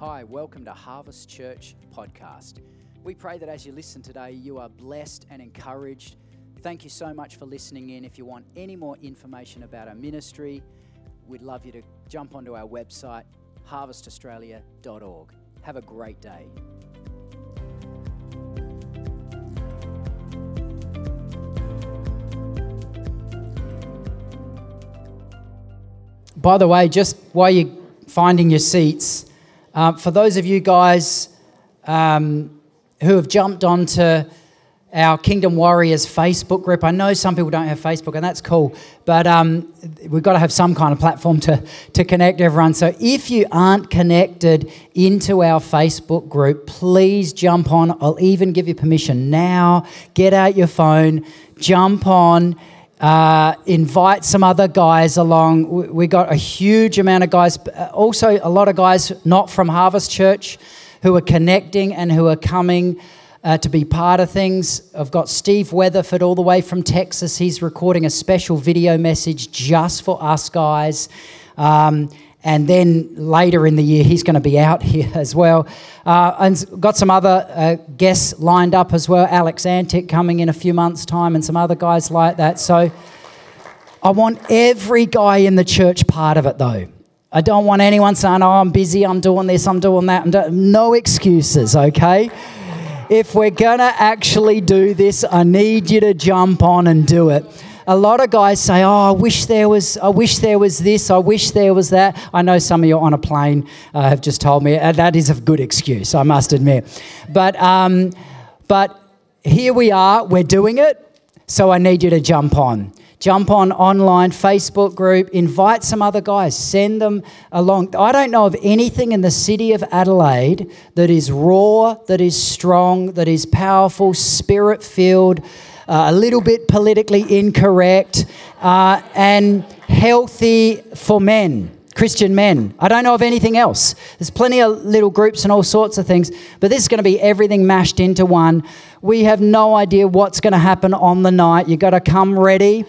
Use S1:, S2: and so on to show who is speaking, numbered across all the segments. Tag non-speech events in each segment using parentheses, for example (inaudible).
S1: Hi, welcome to Harvest Church Podcast. We pray that as you listen today, you are blessed and encouraged. Thank you so much for listening in. If you want any more information about our ministry, we'd love you to jump onto our website, harvestaustralia.org. Have a great day. By the way, just while you're finding your seats, uh, for those of you guys um, who have jumped onto our Kingdom Warriors Facebook group, I know some people don't have Facebook, and that's cool, but um, we've got to have some kind of platform to, to connect everyone. So if you aren't connected into our Facebook group, please jump on. I'll even give you permission now. Get out your phone, jump on. Uh, invite some other guys along. We got a huge amount of guys, also a lot of guys not from Harvest Church who are connecting and who are coming uh, to be part of things. I've got Steve Weatherford all the way from Texas. He's recording a special video message just for us guys. Um, and then later in the year, he's going to be out (laughs) here as well. Uh, and got some other uh, guests lined up as well. Alex Antic coming in a few months' time, and some other guys like that. So I want every guy in the church part of it, though. I don't want anyone saying, "Oh, I'm busy. I'm doing this. I'm doing that." I'm no excuses, okay? If we're gonna actually do this, I need you to jump on and do it a lot of guys say, "Oh, I wish there was, I wish there was this, I wish there was that." I know some of you on a plane uh, have just told me uh, that is a good excuse. I must admit, but um, but here we are, we're doing it. So I need you to jump on. Jump on online Facebook group, invite some other guys, send them along. I don't know of anything in the city of Adelaide that is raw, that is strong, that is powerful, spirit filled a little bit politically incorrect, uh, and healthy for men. Christian men. I don't know of anything else. There's plenty of little groups and all sorts of things, but this is going to be everything mashed into one. We have no idea what's going to happen on the night. You've got to come ready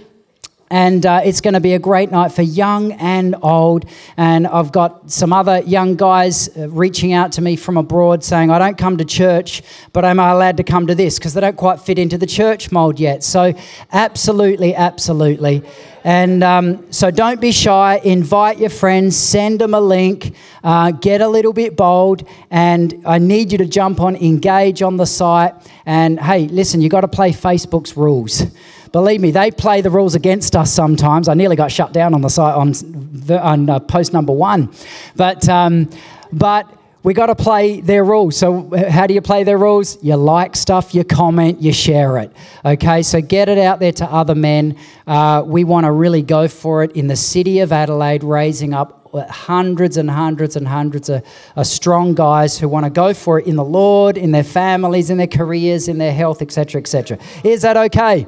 S1: and uh, it's going to be a great night for young and old. And I've got some other young guys uh, reaching out to me from abroad saying, I don't come to church, but am I allowed to come to this? Because they don't quite fit into the church mold yet. So, absolutely, absolutely. And um, so don't be shy. Invite your friends, send them a link, uh, get a little bit bold. And I need you to jump on, engage on the site. And hey, listen, you've got to play Facebook's rules. Believe me, they play the rules against us sometimes. I nearly got shut down on the site on, the, on uh, post number one. But, um, but we got to play their rules. So, how do you play their rules? You like stuff, you comment, you share it. Okay, so get it out there to other men. Uh, we want to really go for it in the city of Adelaide, raising up hundreds and hundreds and hundreds of, of strong guys who want to go for it in the Lord, in their families, in their careers, in their health, etc., etc. Is that okay?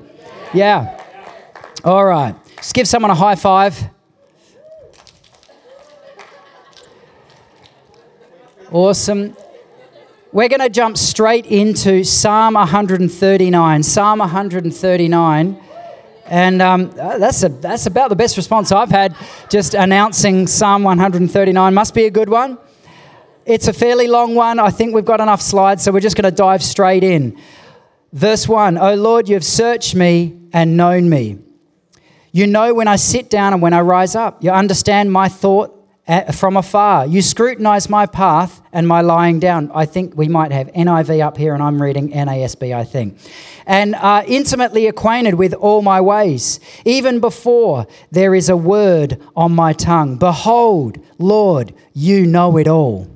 S1: Yeah. All right. Just give someone a high five. Awesome. We're going to jump straight into Psalm 139. Psalm 139. And um, that's, a, that's about the best response I've had just announcing Psalm 139. Must be a good one. It's a fairly long one. I think we've got enough slides, so we're just going to dive straight in. Verse 1 O Lord, you have searched me and known me. You know when I sit down and when I rise up. You understand my thought eh, from afar. You scrutinize my path and my lying down. I think we might have NIV up here, and I'm reading NASB, I think. And are intimately acquainted with all my ways. Even before there is a word on my tongue. Behold, Lord, you know it all.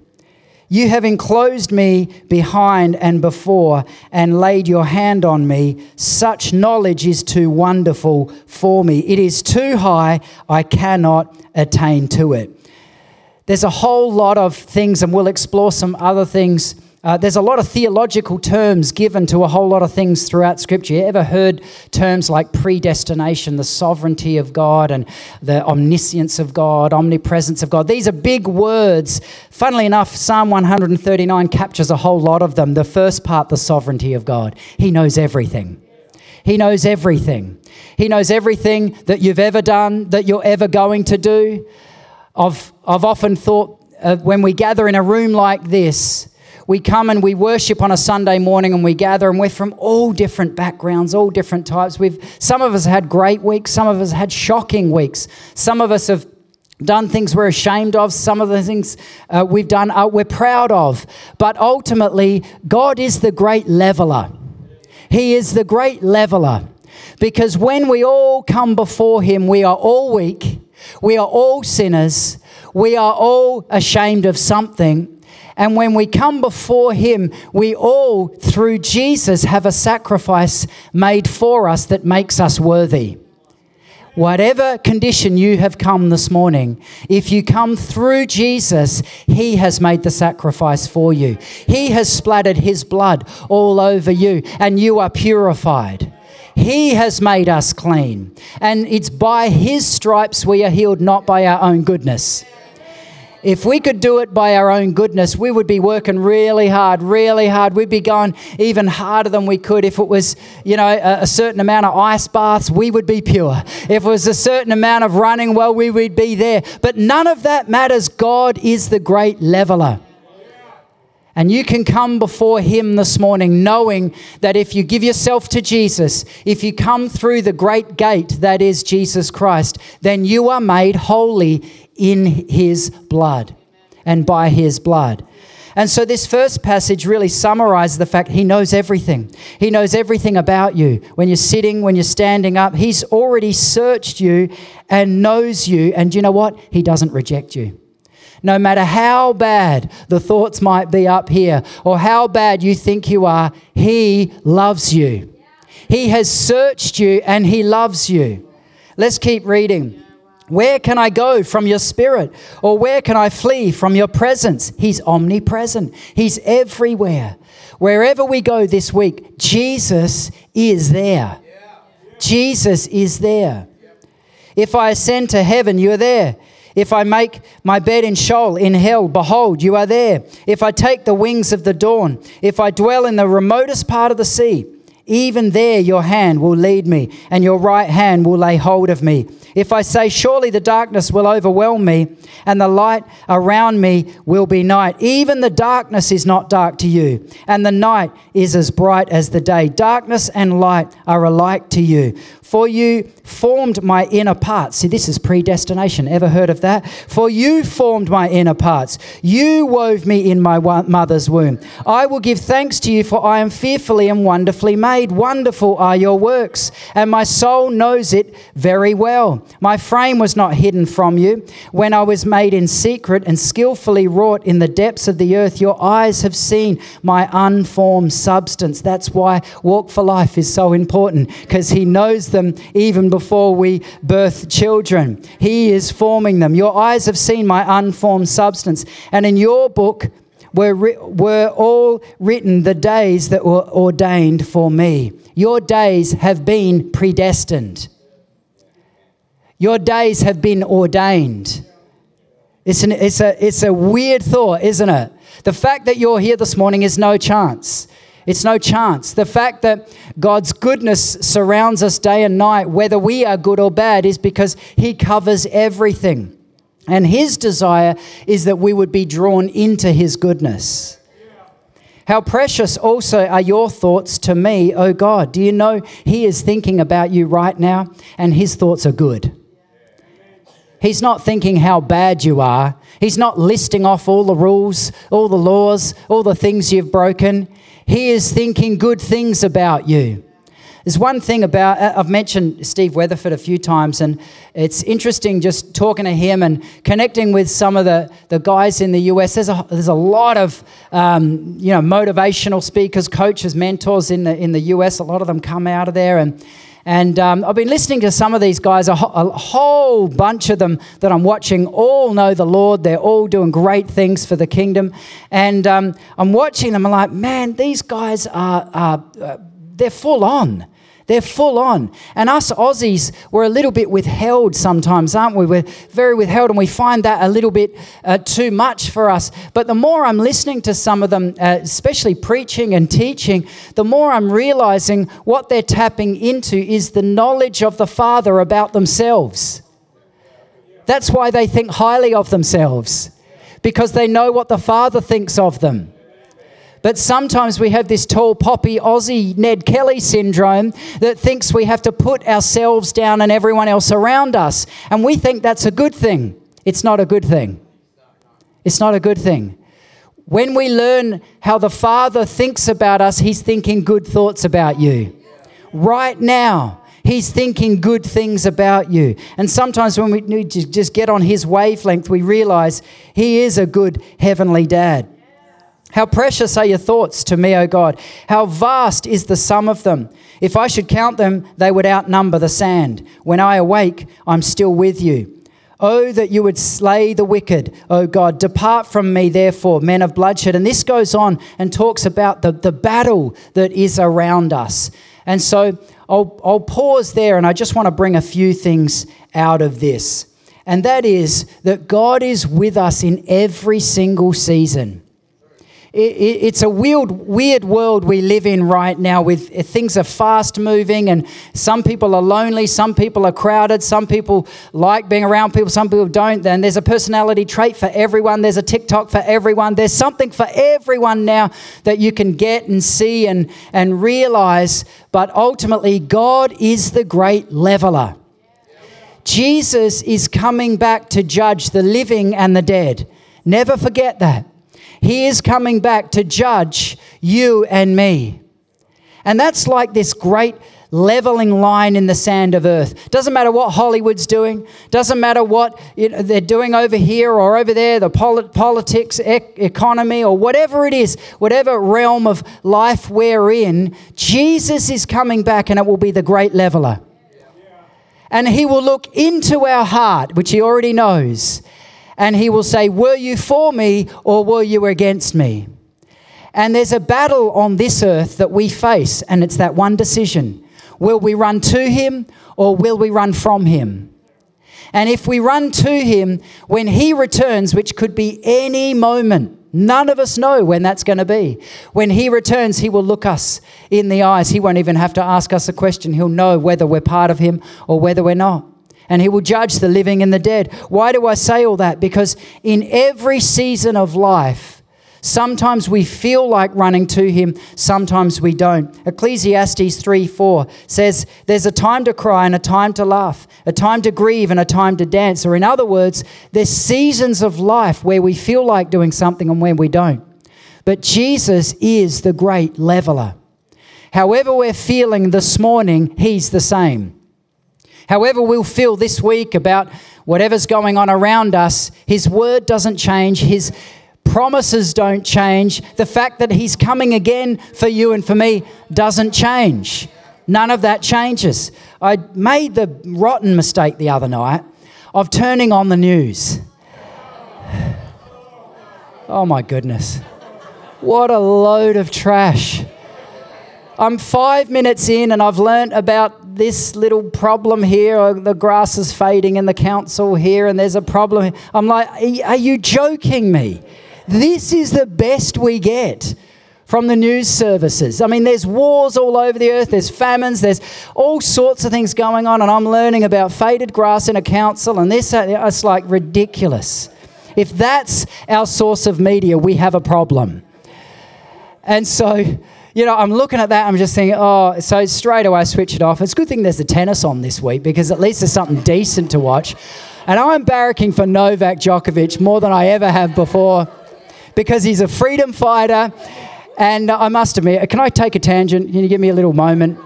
S1: You have enclosed me behind and before and laid your hand on me. Such knowledge is too wonderful for me. It is too high, I cannot attain to it. There's a whole lot of things, and we'll explore some other things uh, there's a lot of theological terms given to a whole lot of things throughout Scripture. You ever heard terms like predestination, the sovereignty of God, and the omniscience of God, omnipresence of God? These are big words. Funnily enough, Psalm 139 captures a whole lot of them. The first part, the sovereignty of God. He knows everything. He knows everything. He knows everything that you've ever done, that you're ever going to do. I've, I've often thought uh, when we gather in a room like this, we come and we worship on a Sunday morning and we gather and we're from all different backgrounds, all different types. We've some of us had great weeks, some of us had shocking weeks. Some of us have done things we're ashamed of, some of the things uh, we've done uh, we're proud of. But ultimately, God is the great leveler. He is the great leveler. Because when we all come before Him, we are all weak, we are all sinners, we are all ashamed of something. And when we come before Him, we all, through Jesus, have a sacrifice made for us that makes us worthy. Whatever condition you have come this morning, if you come through Jesus, He has made the sacrifice for you. He has splattered His blood all over you, and you are purified. He has made us clean. And it's by His stripes we are healed, not by our own goodness. If we could do it by our own goodness, we would be working really hard, really hard. We'd be going even harder than we could. If it was, you know, a, a, certain amount of ice baths, we would be pure. If it was a certain amount of running, well, we would be there. But none of that matters. God is the great leveler. And you can come before Him this morning knowing that if you give yourself to Jesus, if you come through the great gate that is Jesus Christ, then you are made holy in His blood and by His blood. And so, this first passage really summarizes the fact He knows everything. He knows everything about you. When you're sitting, when you're standing up, He's already searched you and knows you. And you know what? He doesn't reject you. No matter how bad the thoughts might be up here or how bad you think you are, He loves you. He has searched you and He loves you. Let's keep reading. Where can I go from your spirit? Or where can I flee from your presence? He's omnipresent, He's everywhere. Wherever we go this week, Jesus is there. Jesus is there. If I ascend to heaven, you're there. If I make my bed in Sheol, in hell, behold, you are there. If I take the wings of the dawn, if I dwell in the remotest part of the sea, even there your hand will lead me, and your right hand will lay hold of me. If I say, Surely the darkness will overwhelm me, and the light around me will be night, even the darkness is not dark to you, and the night is as bright as the day. Darkness and light are alike to you. For you formed my inner parts. See, this is predestination. Ever heard of that? For you formed my inner parts. You wove me in my mother's womb. I will give thanks to you, for I am fearfully and wonderfully made. Wonderful are your works, and my soul knows it very well. My frame was not hidden from you. When I was made in secret and skillfully wrought in the depths of the earth, your eyes have seen my unformed substance. That's why Walk for Life is so important, because He knows them even before we birth children. He is forming them. Your eyes have seen my unformed substance. And in your book were, were all written the days that were ordained for me. Your days have been predestined. Your days have been ordained. It's, an, it's, a, it's a weird thought, isn't it? The fact that you're here this morning is no chance. It's no chance. The fact that God's goodness surrounds us day and night, whether we are good or bad, is because He covers everything. And His desire is that we would be drawn into His goodness. How precious also are your thoughts to me, O God. Do you know He is thinking about you right now, and His thoughts are good? He's not thinking how bad you are. He's not listing off all the rules, all the laws, all the things you've broken. He is thinking good things about you. There's one thing about, uh, I've mentioned Steve Weatherford a few times, and it's interesting just talking to him and connecting with some of the, the guys in the US. There's a, there's a lot of um, you know, motivational speakers, coaches, mentors in the, in the US. A lot of them come out of there. And, and um, I've been listening to some of these guys, a, ho- a, whole bunch of them that I'm watching, all know the Lord. They're all doing great things for the kingdom. And um, I'm watching them, I'm like, man, these guys are, are uh, they're full on. They're full on. And us Aussies, we're a little bit withheld sometimes, aren't we? We're very withheld, and we find that a little bit uh, too much for us. But the more I'm listening to some of them, uh, especially preaching and teaching, the more I'm realizing what they're tapping into is the knowledge of the Father about themselves. That's why they think highly of themselves because they know what the Father thinks of them. But sometimes we have this tall poppy Aussie Ned Kelly syndrome that thinks we have to put ourselves down and everyone else around us. And we think that's a good thing. It's not a good thing. It's not a good thing. When we learn how the Father thinks about us, He's thinking good thoughts about you. Right now, He's thinking good things about you. And sometimes when we need to just get on His wavelength, we realize He is a good heavenly dad. How precious are your thoughts to me, O God? How vast is the sum of them? If I should count them, they would outnumber the sand. When I awake, I'm still with you. Oh, that you would slay the wicked, O God. Depart from me, therefore, men of bloodshed. And this goes on and talks about the, the battle that is around us. And so I'll, I'll pause there and I just want to bring a few things out of this. And that is that God is with us in every single season it's a weird, weird world we live in right now with uh, things are fast moving and some people are lonely, some people are crowded, some people like being around people, some people don't. Then there's a personality trait for everyone, there's a TikTok for everyone, there's something for everyone now that you can get and see and, and realize. But ultimately, God is the great leveler. Jesus is coming back to judge the living and the dead. Never forget that. He is coming back to judge you and me. And that's like this great leveling line in the sand of earth. Doesn't matter what Hollywood's doing, doesn't matter what you know, they're doing over here or over there, the polit- politics, ec- economy, or whatever it is, whatever realm of life we're in, Jesus is coming back and it will be the great leveler. And he will look into our heart, which he already knows, and he will say, Were you for me or were you against me? And there's a battle on this earth that we face, and it's that one decision Will we run to him or will we run from him? And if we run to him when he returns, which could be any moment, none of us know when that's going to be. When he returns, he will look us in the eyes. He won't even have to ask us a question. He'll know whether we're part of him or whether we're not and he will judge the living and the dead. Why do I say all that? Because in every season of life, sometimes we feel like running to him, sometimes we don't. Ecclesiastes 3 4 says, There's a time to cry and a time to laugh, a time to grieve and a time to dance. Or, in other words, there's seasons of life where we feel like doing something and when we don't. But Jesus is the great leveler. However, we're feeling this morning, he's the same. However, we'll feel this week about whatever's going on around us, His word doesn't change. His promises don't change. The fact that He's coming again for you and for me doesn't change. None of that changes. I made the rotten mistake the other night of turning on the news. (sighs) Oh my goodness. What a load of trash. I'm five minutes in and I've learnt about this little problem here. Oh, the grass is fading in the council here, and there's a problem. I'm like, are you joking me? This is the best we get from the news services. I mean, there's wars all over the earth, there's famines, there's all sorts of things going on, and I'm learning about faded grass in a council, and this, it's like ridiculous. If that's our source of media, we have a problem. And so, you know, I'm looking at that, I'm just thinking, oh, so straight away I switch it off. It's a good thing there's the tennis on this week because at least there's something decent to watch. And I'm barracking for Novak Djokovic more than I ever have before because he's a freedom fighter. And I must admit, can I take a tangent? Can you give me a little moment?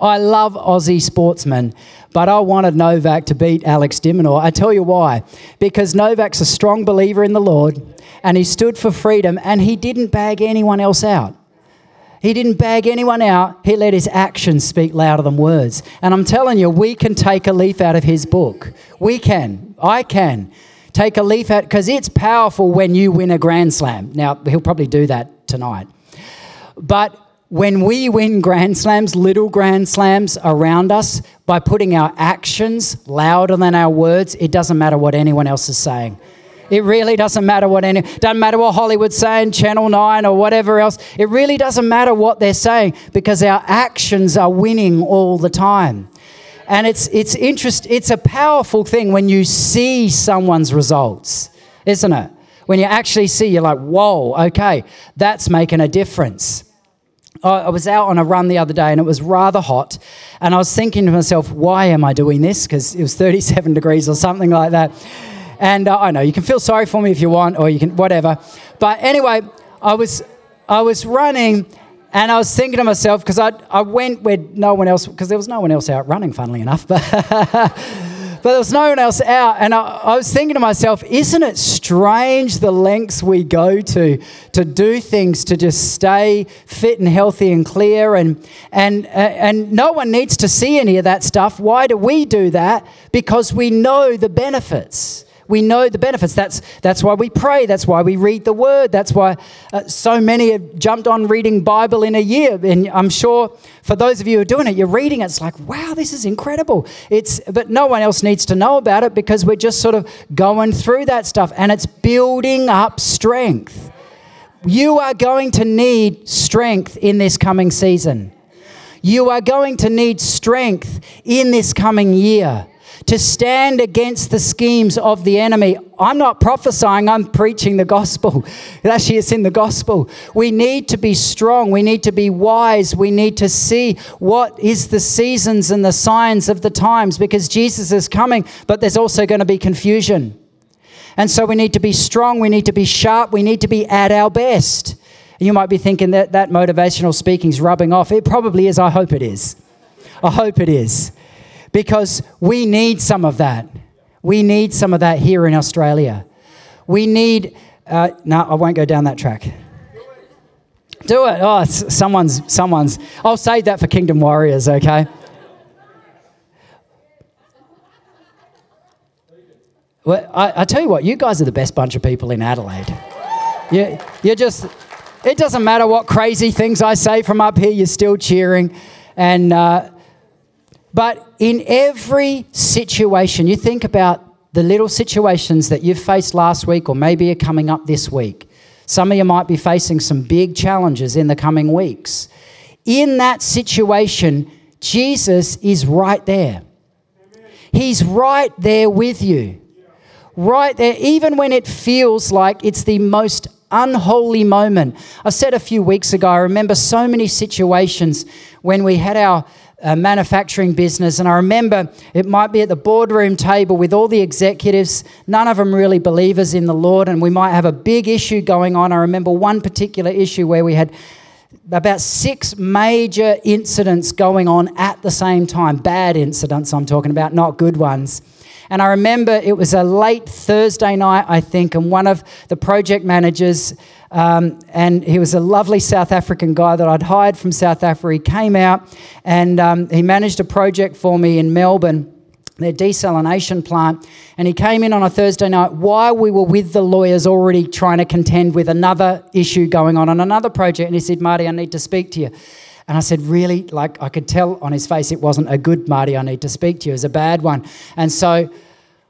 S1: I love Aussie sportsmen, but I wanted Novak to beat Alex de Minaur. I tell you why. Because Novak's a strong believer in the Lord, and he stood for freedom, and he didn't bag anyone else out. He didn't bag anyone out. He let his actions speak louder than words. And I'm telling you, we can take a leaf out of his book. We can. I can. Take a leaf out because it's powerful when you win a Grand Slam. Now, he'll probably do that tonight. But when we win Grand Slams, little Grand Slams around us, by putting our actions louder than our words, it doesn't matter what anyone else is saying. It really doesn't matter what any doesn't matter what Hollywood's saying, Channel 9 or whatever else. It really doesn't matter what they're saying because our actions are winning all the time. And it's it's interest it's a powerful thing when you see someone's results. isn't it? When you actually see, you're like, whoa, okay, that's making a difference. I was out on a run the other day and it was rather hot. And I was thinking to myself, why am I doing this? Because it was 37 degrees or something like that. And uh, I know you can feel sorry for me if you want, or you can, whatever. But anyway, I was, I was running and I was thinking to myself, because I, I went where no one else, because there was no one else out running, funnily enough. (laughs) But. but there was no one else out. And I, I, was thinking to myself, isn't it strange the lengths we go to to do things to just stay fit and healthy and clear? And, and, and no one needs to see any of that stuff. Why do we do that? Because we know the benefits. We know the benefits. That's, that's why we pray. That's why we read the word. That's why uh, so many have jumped on reading Bible in a year. And I'm sure for those of you who are doing it, you're reading it, it's like, wow, this is incredible. It's, but no one else needs to know about it because we're just sort of going through that stuff and it's building up strength. You are going to need strength in this coming season. You are going to need strength in this coming year to stand against the schemes of the enemy. I'm not prophesying, I'm preaching the gospel. (laughs) Actually, it's in the gospel. We need to be strong. We need to be wise. We need to see what is the seasons and the signs of the times because Jesus is coming, but there's also going to be confusion. And so we need to be strong. We need to be sharp. We need to be at our best. You might be thinking that that motivational speaking is rubbing off. It probably is. I hope it is. I hope it is because we need some of that. We need some of that here in Australia. We need, uh, no, I won't go down that track. Do it. Oh, someone's, someone's. I'll save that for Kingdom Warriors, okay? Well, I, I, tell you what, you guys are the best bunch of people in Adelaide. You, you're just, it doesn't matter what crazy things I say from up here, you're still cheering. And uh, but in every situation, you think about the little situations that you've faced last week or maybe are coming up this week. Some of you might be facing some big challenges in the coming weeks. In that situation, Jesus is right there. He's right there with you. Right there, even when it feels like it's the most unholy moment. I said a few weeks ago, I remember so many situations when we had our a manufacturing business. And I remember it might be at the boardroom table with all the executives, none of them really believers in the Lord, and we might have a big issue going on. I remember one particular issue where we had about six major incidents going on at the same time. Bad incidents, I'm talking about, not good ones. And I remember it was a late Thursday night, I think, and one of the project managers um, and he was a lovely South African guy that I'd hired from South Africa. He came out and um, he managed a project for me in Melbourne their desalination plant. And he came in on a Thursday night while we were with the lawyers already trying to contend with another issue going on on another project. And he said, Marty, I need to speak to you. And I said, Really? Like, I could tell on his face it wasn't a good Marty, I need to speak to you. It was a bad one. And so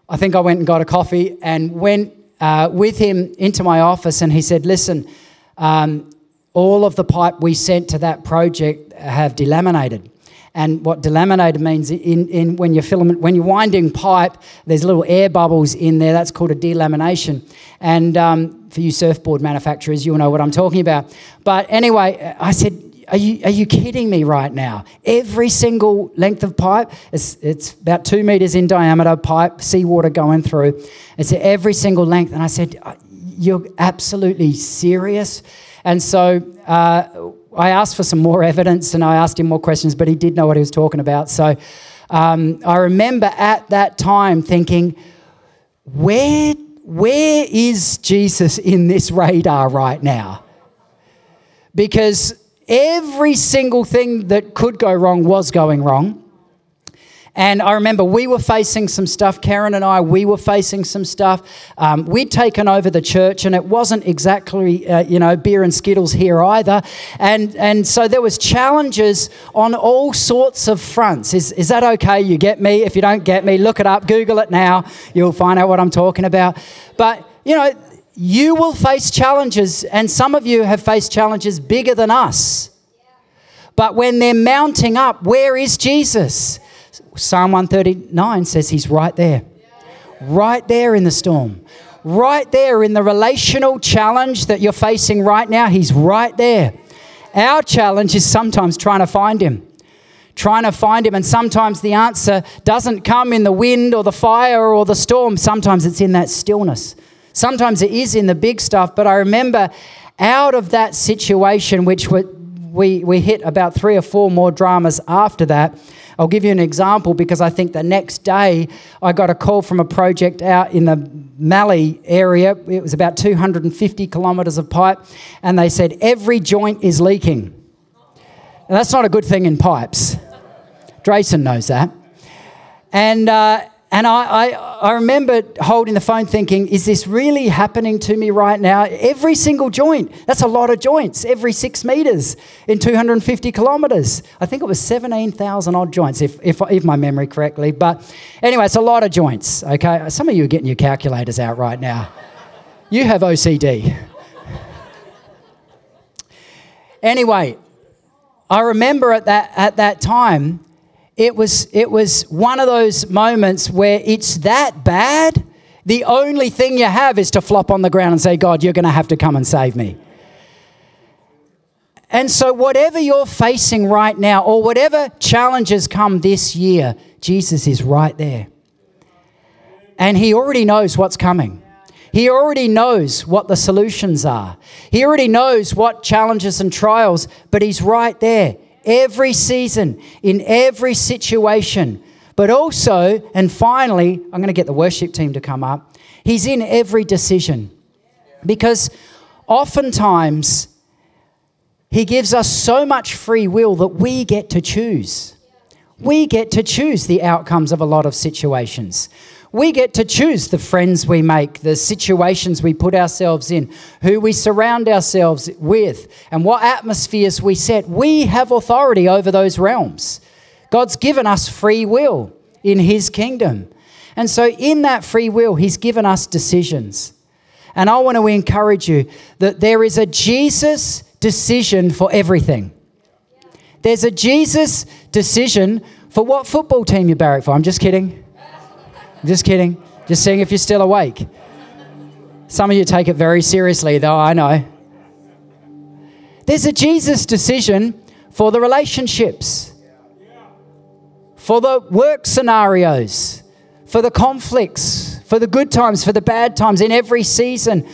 S1: I think I went and got a coffee and went uh, with him into my office, and he said, Listen, um, all of the pipe we sent to that project have delaminated. And what delaminated means in, in when you're filament, when you're winding pipe, there's little air bubbles in there. That's called a delamination. And um, for you surfboard manufacturers, you'll know what I'm talking about. But anyway, I said, are you, are you kidding me right now? Every single length of pipe, it's, it's about two meters in diameter pipe, seawater going through. It's every single length. And I said, uh, You're absolutely serious? And so uh, I asked for some more evidence and I asked him more questions, but he did know what he was talking about. So um, I remember at that time thinking, where, where is Jesus in this radar right now? Because every single thing that could go wrong was going wrong. And I remember we were facing some stuff, Karen and I, we were facing some stuff. Um, we'd taken over the church, and it wasn't exactly, uh, you know, beer and Skittles here either. And, and so there was challenges on all sorts of fronts. Is, is that okay? You get me? If you don't get me, look it up, Google it now. You'll find out what I'm talking about. But, you know, you will face challenges, and some of you have faced challenges bigger than us. But when they're mounting up, where is Jesus? Psalm 139 says he's right there, right there in the storm, Right there in the relational challenge that you're facing right now, He's right there. Our challenge is sometimes trying to find Him trying to find him. And sometimes the answer doesn't come in the wind or the fire or the storm. Sometimes it's in that stillness. Sometimes it is in the big stuff. But I remember out of that situation, which we, we hit about three or four more dramas after that. I'll give you an example because I think the next day I got a call from a project out in the Mallee area. It was about 250 kilometres of pipe, and they said every joint is leaking. And that's not a good thing in pipes. Drayson knows that. And, uh, and I, I, I remember holding the phone thinking, is this really happening to me right now? Every single joint, that's a lot of joints, every six meters in 250 kilometers. I think it was 17,000 odd joints, if, if, if my memory correctly. But anyway, it's a lot of joints, okay? Some of you are getting your calculators out right now. You have OCD. Anyway, I remember at that, at that time, it was, it was one of those moments where it's that bad. The only thing you have is to flop on the ground and say, God, you're going to have to come and save me. And so, whatever you're facing right now, or whatever challenges come this year, Jesus is right there. And He already knows what's coming. He already knows what the solutions are. He already knows what challenges and trials, but He's right there every season, in every situation. But also, and finally, I'm going to get the worship team to come up, He's in every decision. Because oftentimes, He gives us so much free will that we get to choose. We get to choose the outcomes of a lot of situations. We get to choose the friends we make, the situations we put ourselves in, who we surround ourselves with, and what atmospheres we set. We have authority over those realms. God's given us free will in His kingdom. And so, in that free will, He's given us decisions. And I want to encourage you that there is a Jesus decision for everything. There's a Jesus decision for what football team you barrack for. I'm just kidding. Just kidding. Just seeing if you're still awake. Some of you take it very seriously, though, I know. There's a Jesus decision for the relationships, for the work scenarios, for the conflicts, for the good times, for the bad times. In every season,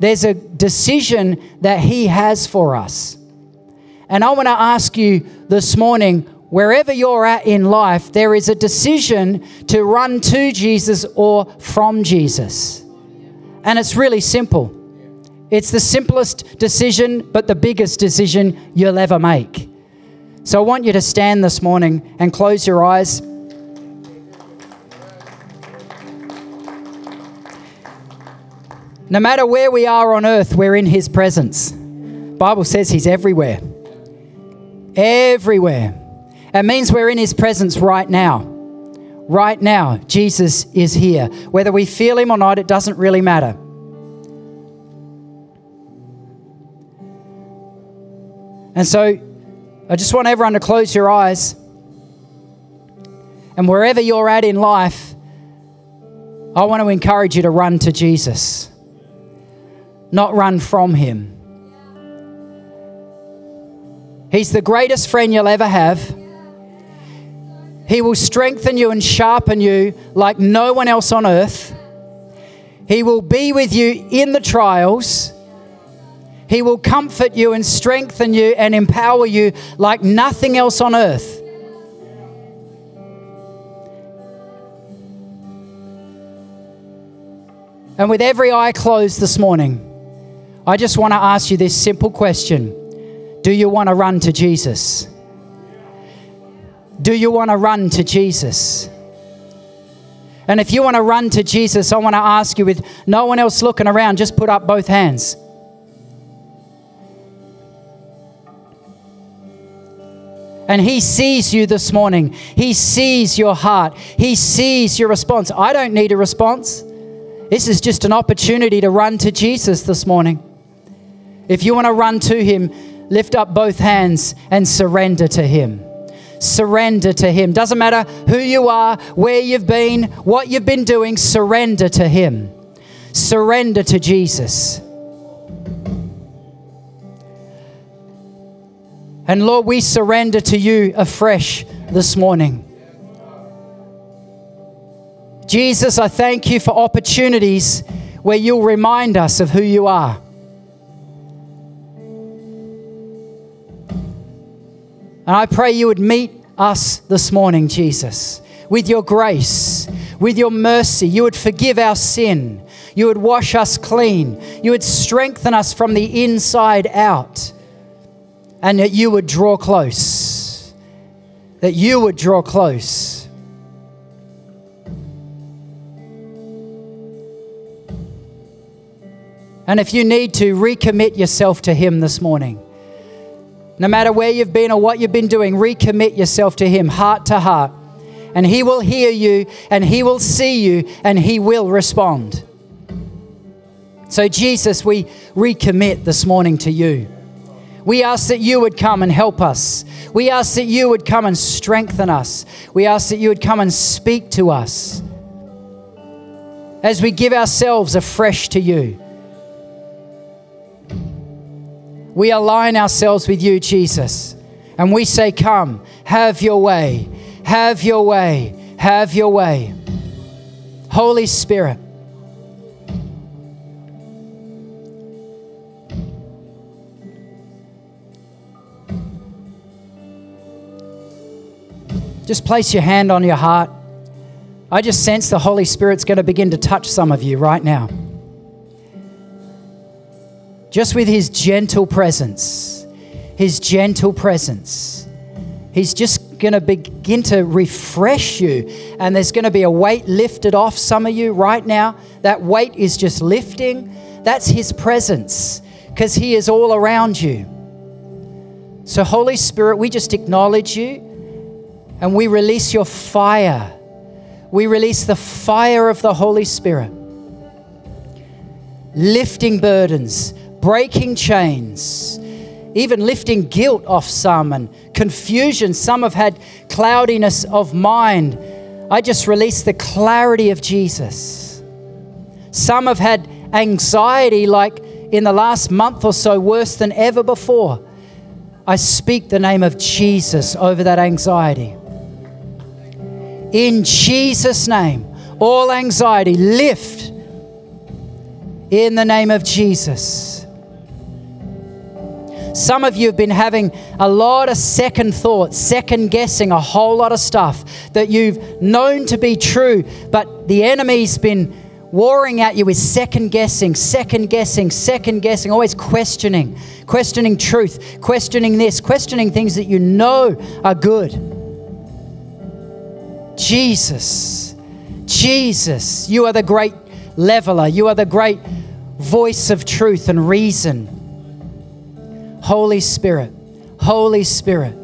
S1: there's a decision that He has for us. And I want to ask you this morning wherever you're at in life, there is a decision to run to Jesus or from Jesus. And it's really simple. It's the simplest decision, but the biggest decision you'll ever make. So I want you to stand this morning and close your eyes. No matter where we are on earth, we're in his presence. Bible says he's everywhere. Everywhere. It means we're in His presence right now. Right now, Jesus is here. Whether we feel Him or not, it doesn't really matter. And so, I just want everyone to close your eyes. And wherever you're at in life, I want to encourage you to run to Jesus, not run from Him. He's the greatest friend you'll ever have. He will strengthen you and sharpen you like no one else on earth. He will be with you in the trials. He will comfort you and strengthen you and empower you like nothing else on earth. And with every eye closed this morning, I just want to ask you this simple question Do you want to run to Jesus? Do you want to run to Jesus? And if you want to run to Jesus, I want to ask you, with no one else looking around, just put up both hands. And He sees you this morning. He sees your heart. He sees your response. I don't need a response. This is just an opportunity to run to Jesus this morning. If you want to run to Him, lift up both hands and surrender to Him surrender to Him. Doesn't matter who you are, where you've been, what you've been doing, surrender to Him. surrender to Jesus. And Lord, we surrender to you afresh this morning. Jesus, I thank you for opportunities where you'll remind us of who you are. And I pray you would meet us this morning, Jesus, with your grace, with your mercy. You would forgive our sin. You would wash us clean. You would strengthen us from the inside out. And that you would draw close. That you would draw close. And if you need to, recommit yourself to Him this morning. No matter where you've been or what you've been doing, recommit yourself to Him, heart to heart. And He will hear you, and He will see you, and He will respond. So, Jesus, we recommit this morning to you. We ask that you would come and help us. We ask that you would come and strengthen us. We ask that you would come and speak to us as we give ourselves afresh to you. We align ourselves with you, Jesus, and we say, Come, have your way, have your way, have your way. Holy Spirit, just place your hand on your heart. I just sense the Holy Spirit's going to begin to touch some of you right now just with his gentle presence, his gentle presence. He's just going to begin to refresh you, and there's going to be a weight lifted off some of you right now. That weight is just lifting. That's his presence because he is all around you. So, Holy Spirit, we just acknowledge you and we release your fire. We release the fire of the Holy Spirit, lifting burdens, breaking chains, even lifting guilt off some and confusion. Some have had cloudiness of mind. I just release the clarity of Jesus. Some have had anxiety, like in the last month or so, worse than ever before. I speak the name of Jesus over that anxiety. In Jesus' name, all anxiety lift in the name of Jesus. Some of you have been having a lot of second thoughts, second guessing a whole lot of stuff that you've known to be true, but the enemy's been warring at you with second guessing, second guessing, second guessing, always questioning, questioning truth, questioning this, questioning things that you know are good. Jesus, Jesus, you are the great leveler, you are the great voice of truth and reason. Holy Spirit, Holy Spirit,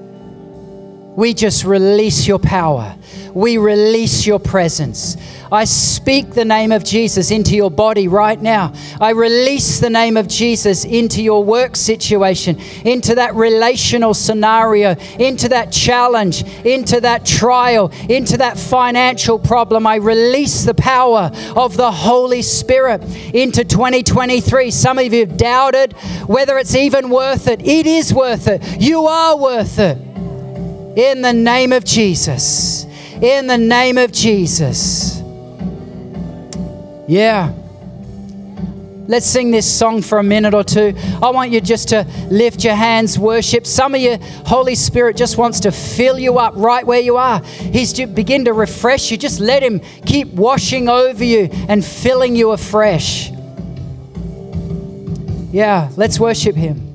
S1: we just release your power. We release your presence. I speak the name of Jesus into your body right now. I release the name of Jesus into your work situation, into that relational scenario, into that challenge, into that trial, into that financial problem. I release the power of the Holy Spirit into 2023. Some of you have doubted whether it's even worth it. It is worth it. You are worth it. In the name of Jesus. In the name of Jesus. Yeah. Let's sing this song for a minute or two. I want you just to lift your hands, worship. Some of you, Holy Spirit just wants to fill you up right where you are. He's to begin to refresh you. Just let Him keep washing over you and filling you afresh. Yeah, let's worship Him.